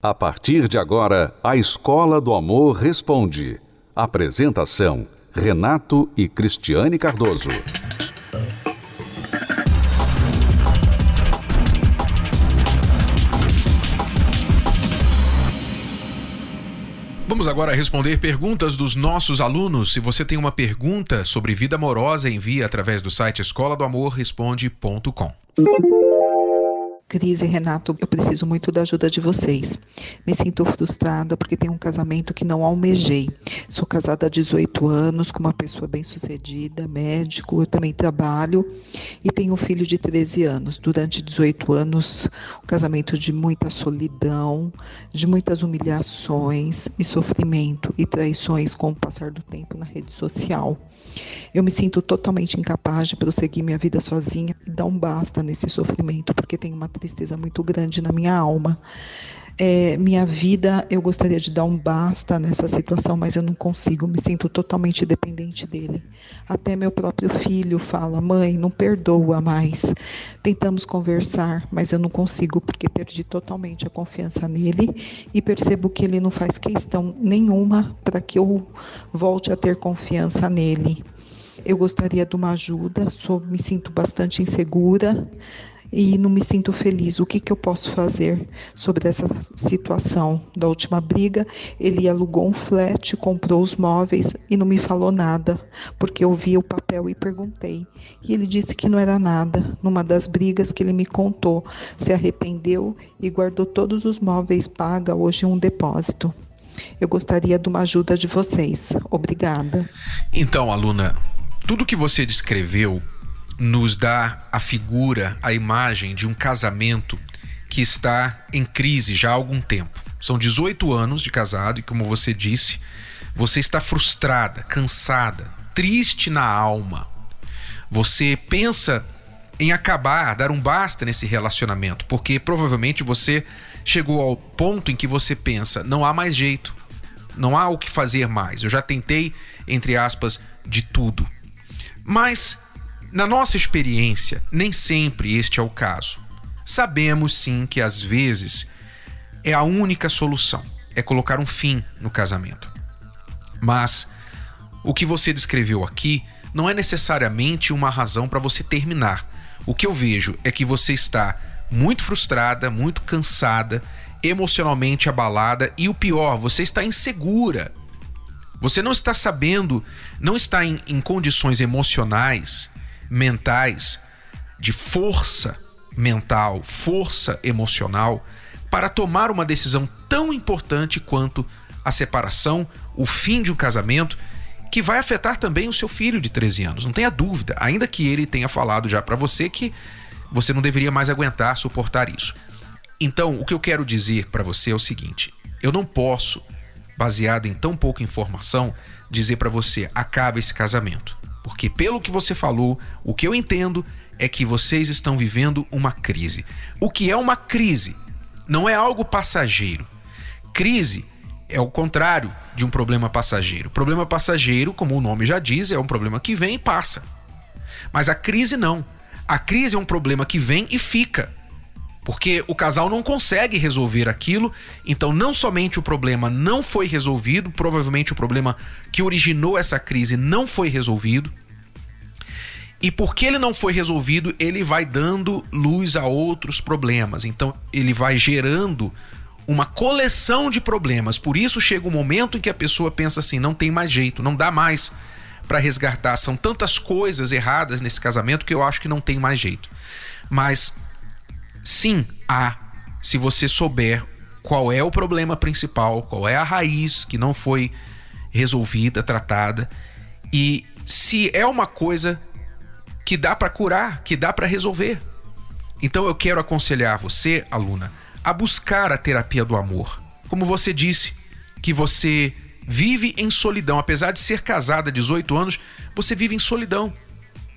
A partir de agora, a Escola do Amor Responde. Apresentação: Renato e Cristiane Cardoso. Vamos agora responder perguntas dos nossos alunos. Se você tem uma pergunta sobre vida amorosa, envie através do site escola do amor responde.com. Cris e Renato, eu preciso muito da ajuda de vocês. Me sinto frustrada porque tenho um casamento que não almejei. Sou casada há 18 anos com uma pessoa bem-sucedida, médico, eu também trabalho e tenho um filho de 13 anos. Durante 18 anos, um casamento de muita solidão, de muitas humilhações e sofrimento e traições com o passar do tempo na rede social. Eu me sinto totalmente incapaz de prosseguir minha vida sozinha e dar um basta nesse sofrimento, porque tenho uma tristeza muito grande na minha alma. É, minha vida, eu gostaria de dar um basta nessa situação, mas eu não consigo, me sinto totalmente dependente dele. Até meu próprio filho fala: mãe, não perdoa mais. Tentamos conversar, mas eu não consigo porque perdi totalmente a confiança nele e percebo que ele não faz questão nenhuma para que eu volte a ter confiança nele. Eu gostaria de uma ajuda, sou, me sinto bastante insegura e não me sinto feliz. O que, que eu posso fazer sobre essa situação? Da última briga, ele alugou um flat, comprou os móveis e não me falou nada, porque eu vi o papel e perguntei. E ele disse que não era nada. Numa das brigas que ele me contou, se arrependeu e guardou todos os móveis, paga hoje um depósito. Eu gostaria de uma ajuda de vocês. Obrigada. Então, aluna, tudo que você descreveu nos dá a figura, a imagem de um casamento que está em crise já há algum tempo. São 18 anos de casado e, como você disse, você está frustrada, cansada, triste na alma. Você pensa em acabar, dar um basta nesse relacionamento, porque provavelmente você chegou ao ponto em que você pensa: não há mais jeito, não há o que fazer mais. Eu já tentei, entre aspas, de tudo. Mas na nossa experiência, nem sempre este é o caso. Sabemos sim que às vezes é a única solução, é colocar um fim no casamento. Mas o que você descreveu aqui não é necessariamente uma razão para você terminar. O que eu vejo é que você está muito frustrada, muito cansada, emocionalmente abalada e o pior, você está insegura. Você não está sabendo, não está em, em condições emocionais mentais, de força mental, força emocional, para tomar uma decisão tão importante quanto a separação, o fim de um casamento, que vai afetar também o seu filho de 13 anos. Não tenha dúvida, ainda que ele tenha falado já para você que você não deveria mais aguentar suportar isso. Então, o que eu quero dizer para você é o seguinte: eu não posso, baseado em tão pouca informação, dizer para você acabe esse casamento. Porque, pelo que você falou, o que eu entendo é que vocês estão vivendo uma crise. O que é uma crise? Não é algo passageiro. Crise é o contrário de um problema passageiro. Problema passageiro, como o nome já diz, é um problema que vem e passa. Mas a crise não. A crise é um problema que vem e fica. Porque o casal não consegue resolver aquilo, então não somente o problema não foi resolvido, provavelmente o problema que originou essa crise não foi resolvido. E porque ele não foi resolvido, ele vai dando luz a outros problemas. Então ele vai gerando uma coleção de problemas. Por isso chega um momento em que a pessoa pensa assim: não tem mais jeito, não dá mais para resgatar. São tantas coisas erradas nesse casamento que eu acho que não tem mais jeito. Mas sim há, se você souber qual é o problema principal, qual é a raiz que não foi resolvida, tratada, e se é uma coisa que dá para curar, que dá para resolver. Então eu quero aconselhar você, aluna, a buscar a terapia do amor. Como você disse, que você vive em solidão, apesar de ser casada há 18 anos, você vive em solidão,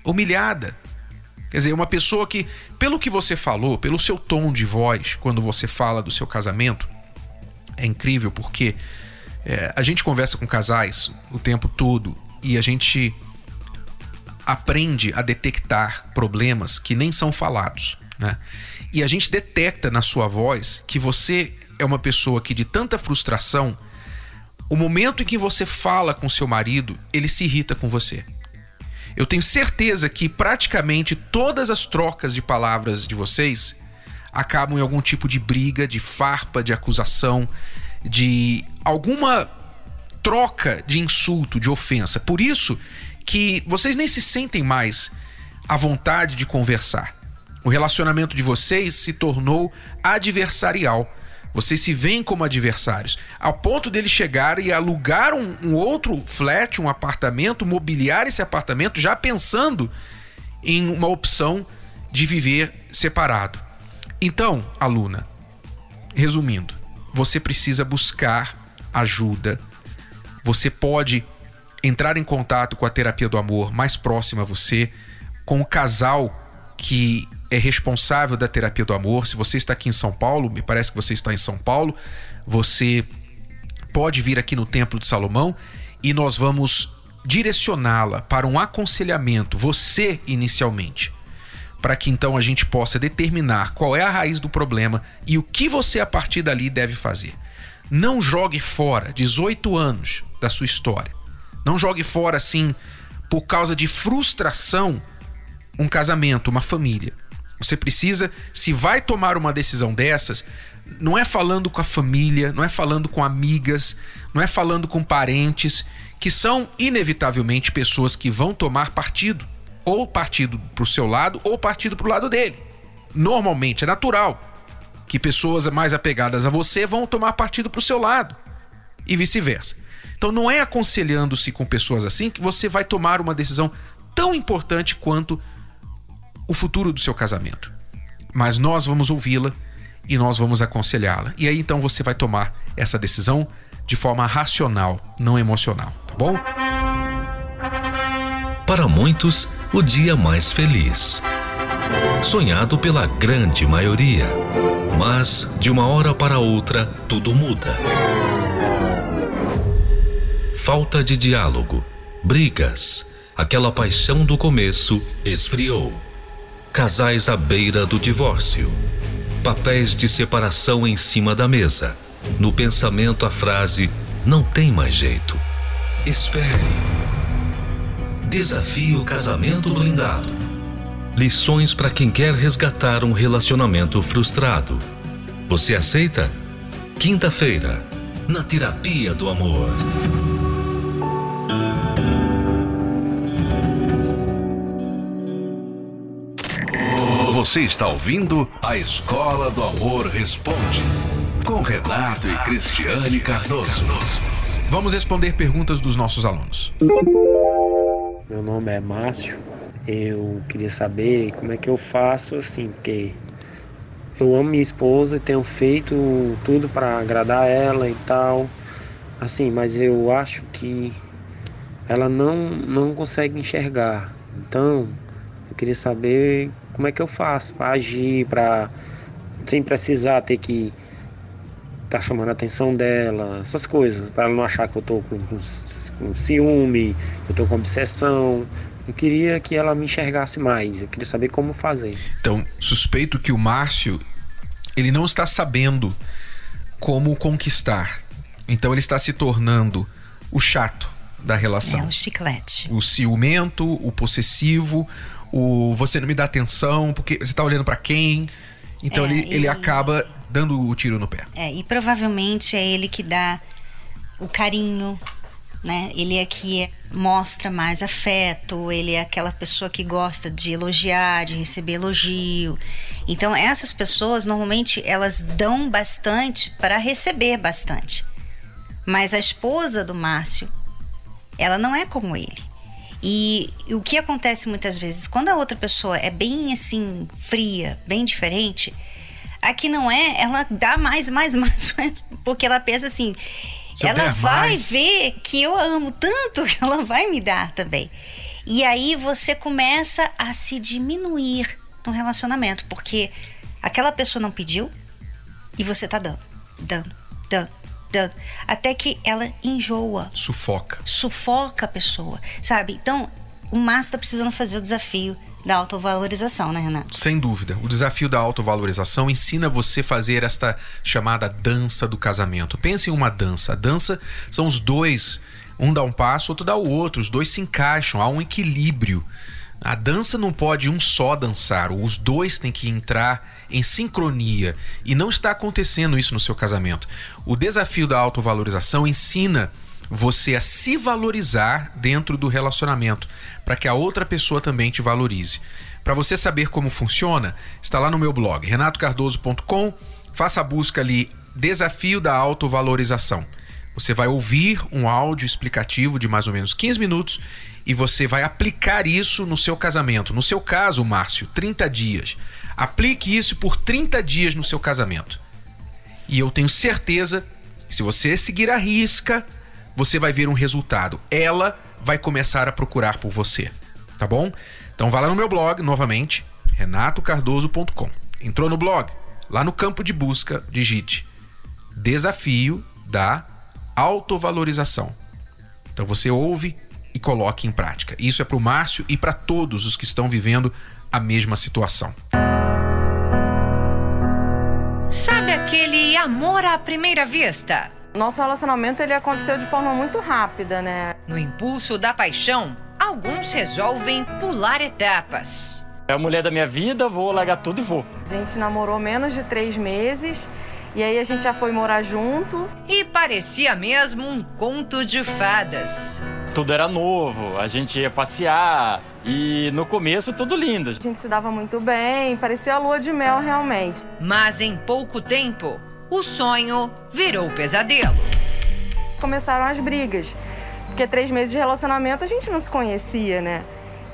humilhada, Quer dizer, uma pessoa que, pelo que você falou, pelo seu tom de voz, quando você fala do seu casamento, é incrível porque é, a gente conversa com casais o tempo todo e a gente aprende a detectar problemas que nem são falados, né? E a gente detecta na sua voz que você é uma pessoa que de tanta frustração, o momento em que você fala com seu marido, ele se irrita com você. Eu tenho certeza que praticamente todas as trocas de palavras de vocês acabam em algum tipo de briga, de farpa, de acusação, de alguma troca de insulto, de ofensa. Por isso que vocês nem se sentem mais à vontade de conversar. O relacionamento de vocês se tornou adversarial. Vocês se veem como adversários, ao ponto dele chegar e alugar um, um outro flat, um apartamento, mobiliar esse apartamento, já pensando em uma opção de viver separado. Então, aluna, resumindo, você precisa buscar ajuda. Você pode entrar em contato com a terapia do amor mais próxima a você, com o casal que é responsável da terapia do amor. Se você está aqui em São Paulo, me parece que você está em São Paulo, você pode vir aqui no Templo de Salomão e nós vamos direcioná-la para um aconselhamento, você inicialmente, para que então a gente possa determinar qual é a raiz do problema e o que você a partir dali deve fazer. Não jogue fora 18 anos da sua história. Não jogue fora assim por causa de frustração um casamento, uma família. Você precisa, se vai tomar uma decisão dessas, não é falando com a família, não é falando com amigas, não é falando com parentes, que são inevitavelmente pessoas que vão tomar partido, ou partido para o seu lado, ou partido para o lado dele. Normalmente é natural que pessoas mais apegadas a você vão tomar partido para o seu lado, e vice-versa. Então não é aconselhando-se com pessoas assim que você vai tomar uma decisão tão importante quanto o futuro do seu casamento. Mas nós vamos ouvi-la e nós vamos aconselhá-la. E aí então você vai tomar essa decisão de forma racional, não emocional, tá bom? Para muitos, o dia mais feliz. Sonhado pela grande maioria. Mas, de uma hora para outra, tudo muda. Falta de diálogo, brigas, aquela paixão do começo esfriou. Casais à beira do divórcio. Papéis de separação em cima da mesa. No pensamento, a frase: não tem mais jeito. Espere. Desafio Casamento Blindado. Lições para quem quer resgatar um relacionamento frustrado. Você aceita? Quinta-feira, na Terapia do Amor. Você está ouvindo a Escola do Amor Responde, com Renato e Cristiane Cardoso. Vamos responder perguntas dos nossos alunos. Meu nome é Márcio. Eu queria saber como é que eu faço assim, porque eu amo minha esposa e tenho feito tudo para agradar ela e tal. Assim, mas eu acho que ela não não consegue enxergar. Então, eu queria saber como é que eu faço para agir, para sem precisar ter que estar tá chamando a atenção dela, essas coisas, para ela não achar que eu tô com, com, com ciúme, que eu tô com obsessão. Eu queria que ela me enxergasse mais, eu queria saber como fazer. Então, suspeito que o Márcio ele não está sabendo como conquistar. Então ele está se tornando o chato da relação. É o chiclete. O ciumento, o possessivo, o você não me dá atenção, porque você tá olhando para quem. Então é, ele, ele, ele acaba dando o tiro no pé. É, e provavelmente é ele que dá o carinho, né? Ele é que mostra mais afeto, ele é aquela pessoa que gosta de elogiar, de receber elogio. Então essas pessoas normalmente elas dão bastante para receber bastante. Mas a esposa do Márcio, ela não é como ele. E o que acontece muitas vezes, quando a outra pessoa é bem assim, fria, bem diferente, aqui não é, ela dá mais, mais, mais, porque ela pensa assim, Se ela vai mais... ver que eu a amo tanto que ela vai me dar também. E aí você começa a se diminuir no relacionamento, porque aquela pessoa não pediu e você tá dando, dando, dando dando, até que ela enjoa. Sufoca. Sufoca a pessoa, sabe? Então, o Márcio tá precisando fazer o desafio da autovalorização, né, Renato? Sem dúvida. O desafio da autovalorização ensina você a fazer esta chamada dança do casamento. Pense em uma dança. A dança são os dois, um dá um passo, outro dá o outro, os dois se encaixam, há um equilíbrio. A dança não pode um só dançar, os dois têm que entrar em sincronia e não está acontecendo isso no seu casamento. O desafio da autovalorização ensina você a se valorizar dentro do relacionamento, para que a outra pessoa também te valorize. Para você saber como funciona, está lá no meu blog renatocardoso.com. Faça a busca ali Desafio da Autovalorização. Você vai ouvir um áudio explicativo de mais ou menos 15 minutos e você vai aplicar isso no seu casamento. No seu caso, Márcio, 30 dias. Aplique isso por 30 dias no seu casamento. E eu tenho certeza, se você seguir a risca, você vai ver um resultado. Ela vai começar a procurar por você, tá bom? Então vá lá no meu blog novamente, renatocardoso.com. Entrou no blog? Lá no campo de busca, digite Desafio da Autovalorização. Então você ouve e coloque em prática. Isso é para o Márcio e para todos os que estão vivendo a mesma situação. Sabe aquele amor à primeira vista? Nosso relacionamento ele aconteceu de forma muito rápida, né? No impulso da paixão, alguns resolvem pular etapas. É a mulher da minha vida, vou largar tudo e vou. A gente namorou menos de três meses e aí a gente já foi morar junto. E parecia mesmo um conto de fadas. Tudo era novo, a gente ia passear e no começo tudo lindo. A gente se dava muito bem, parecia a lua de mel realmente. Mas em pouco tempo, o sonho virou pesadelo. Começaram as brigas, porque três meses de relacionamento a gente não se conhecia, né?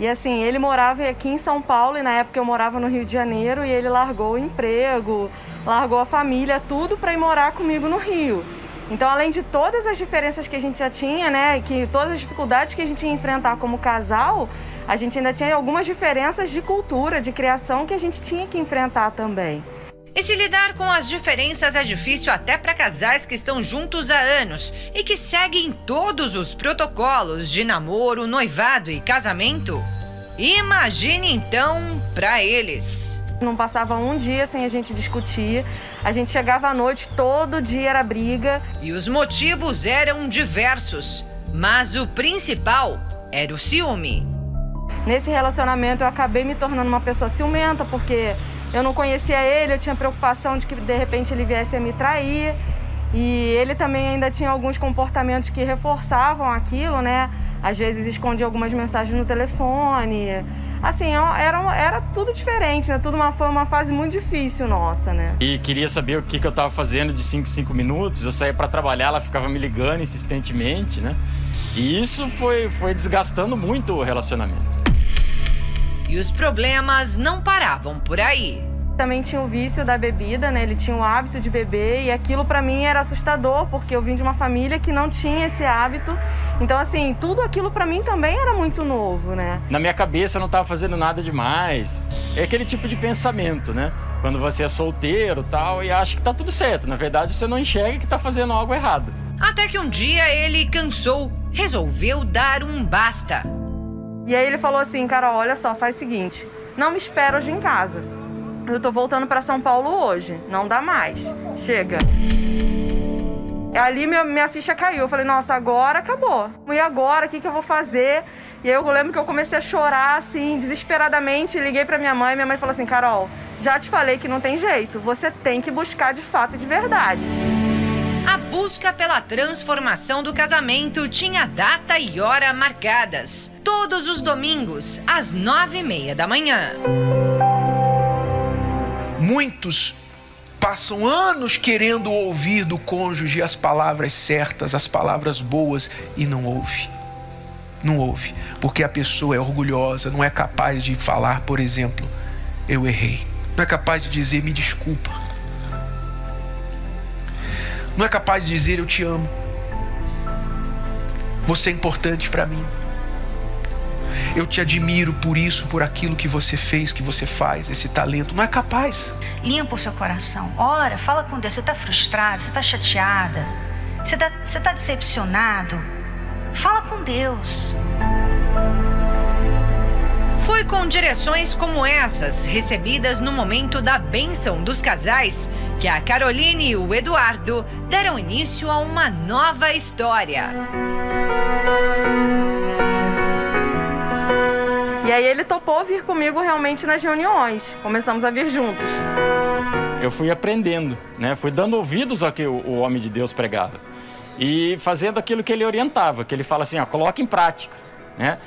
E assim, ele morava aqui em São Paulo e na época eu morava no Rio de Janeiro e ele largou o emprego, largou a família, tudo para ir morar comigo no Rio. Então, além de todas as diferenças que a gente já tinha, né, que todas as dificuldades que a gente ia enfrentar como casal, a gente ainda tinha algumas diferenças de cultura, de criação que a gente tinha que enfrentar também. E se lidar com as diferenças é difícil até para casais que estão juntos há anos e que seguem todos os protocolos de namoro, noivado e casamento? Imagine então para eles. Não passava um dia sem a gente discutir. A gente chegava à noite, todo dia era briga. E os motivos eram diversos, mas o principal era o ciúme. Nesse relacionamento eu acabei me tornando uma pessoa ciumenta, porque eu não conhecia ele, eu tinha preocupação de que de repente ele viesse a me trair. E ele também ainda tinha alguns comportamentos que reforçavam aquilo, né? Às vezes escondia algumas mensagens no telefone assim, é era, era tudo diferente, né? Tudo uma, foi uma fase muito difícil nossa, né? E queria saber o que, que eu tava fazendo de 5 5 minutos. Eu saía para trabalhar, ela ficava me ligando insistentemente, né? E isso foi, foi desgastando muito o relacionamento. E os problemas não paravam por aí também tinha o vício da bebida, né? Ele tinha o hábito de beber e aquilo para mim era assustador, porque eu vim de uma família que não tinha esse hábito. Então, assim, tudo aquilo para mim também era muito novo, né? Na minha cabeça eu não estava fazendo nada demais. É aquele tipo de pensamento, né? Quando você é solteiro tal e acha que tá tudo certo. Na verdade, você não enxerga que tá fazendo algo errado. Até que um dia ele cansou, resolveu dar um basta. E aí ele falou assim, Carol, olha só, faz o seguinte, não me espera hoje em casa eu tô voltando para São Paulo hoje. Não dá mais. Chega. Ali minha, minha ficha caiu. Eu falei, nossa, agora acabou. E agora? O que, que eu vou fazer? E aí eu lembro que eu comecei a chorar, assim, desesperadamente. Liguei para minha mãe. Minha mãe falou assim: Carol, já te falei que não tem jeito. Você tem que buscar de fato e de verdade. A busca pela transformação do casamento tinha data e hora marcadas. Todos os domingos, às nove e meia da manhã. Muitos passam anos querendo ouvir do cônjuge as palavras certas, as palavras boas e não ouve. Não ouve, porque a pessoa é orgulhosa, não é capaz de falar, por exemplo, eu errei. Não é capaz de dizer me desculpa. Não é capaz de dizer eu te amo. Você é importante para mim. Eu te admiro por isso, por aquilo que você fez, que você faz, esse talento. Não é capaz. Limpa o seu coração. Ora, fala com Deus. Você está frustrado, você está chateada, você está tá decepcionado. Fala com Deus. Com direções como essas, recebidas no momento da bênção dos casais, que a Caroline e o Eduardo deram início a uma nova história. E aí ele topou vir comigo realmente nas reuniões. Começamos a vir juntos. Eu fui aprendendo, né? Fui dando ouvidos ao que o, homem de Deus pregava e fazendo aquilo que ele orientava, que ele fala assim, ó, coloque em prática, né?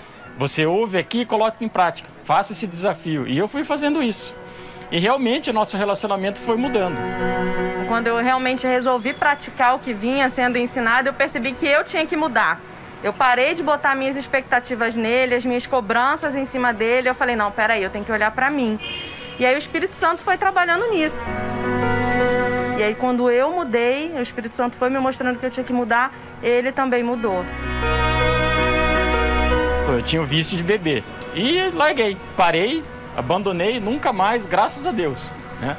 Você ouve aqui e coloque em prática. Faça esse desafio. E eu fui fazendo isso. E realmente o nosso relacionamento foi mudando. Quando eu realmente resolvi praticar o que vinha sendo ensinado, eu percebi que eu tinha que mudar. Eu parei de botar minhas expectativas nele, as minhas cobranças em cima dele. Eu falei, não, peraí, eu tenho que olhar para mim. E aí o Espírito Santo foi trabalhando nisso. E aí quando eu mudei, o Espírito Santo foi me mostrando que eu tinha que mudar, ele também mudou. Eu tinha o vício de beber. E larguei. Parei, abandonei, nunca mais, graças a Deus. Né?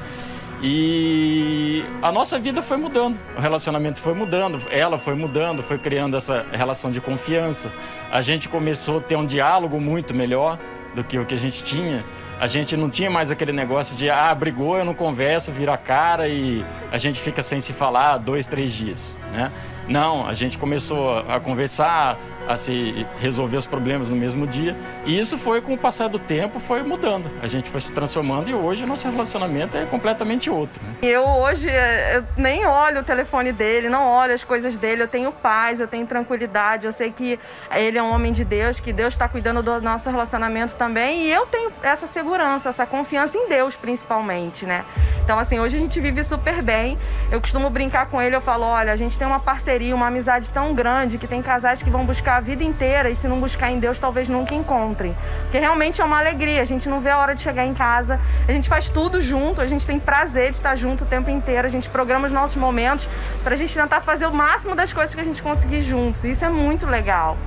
E a nossa vida foi mudando, o relacionamento foi mudando, ela foi mudando, foi criando essa relação de confiança. A gente começou a ter um diálogo muito melhor do que o que a gente tinha. A gente não tinha mais aquele negócio de, ah, brigou, eu não converso, vira a cara e a gente fica sem se falar dois, três dias, né? Não, a gente começou a conversar, a se resolver os problemas no mesmo dia. E isso foi com o passar do tempo, foi mudando. A gente foi se transformando e hoje o nosso relacionamento é completamente outro. Né? Eu hoje eu nem olho o telefone dele, não olho as coisas dele. Eu tenho paz, eu tenho tranquilidade. Eu sei que ele é um homem de Deus, que Deus está cuidando do nosso relacionamento também. E eu tenho essa segurança, essa confiança em Deus, principalmente, né? Então, assim, hoje a gente vive super bem. Eu costumo brincar com ele, eu falo: olha, a gente tem uma parceria, uma amizade tão grande que tem casais que vão buscar a vida inteira e se não buscar em Deus, talvez nunca encontrem. Porque realmente é uma alegria, a gente não vê a hora de chegar em casa, a gente faz tudo junto, a gente tem prazer de estar junto o tempo inteiro, a gente programa os nossos momentos para a gente tentar fazer o máximo das coisas que a gente conseguir juntos. E isso é muito legal.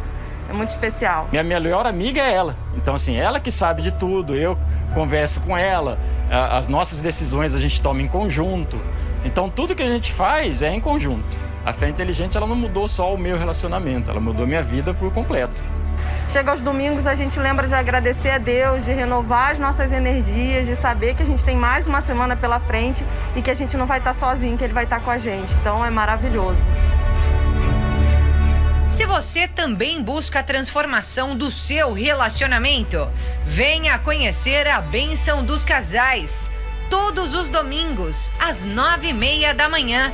É muito especial. Minha melhor amiga é ela. Então, assim, ela que sabe de tudo, eu converso com ela, as nossas decisões a gente toma em conjunto. Então, tudo que a gente faz é em conjunto. A fé inteligente ela não mudou só o meu relacionamento, ela mudou minha vida por completo. Chega aos domingos, a gente lembra de agradecer a Deus, de renovar as nossas energias, de saber que a gente tem mais uma semana pela frente e que a gente não vai estar sozinho, que Ele vai estar com a gente. Então é maravilhoso. Se você também busca a transformação do seu relacionamento, venha conhecer a Bênção dos Casais. Todos os domingos, às nove e meia da manhã,